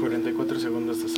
44 segundos de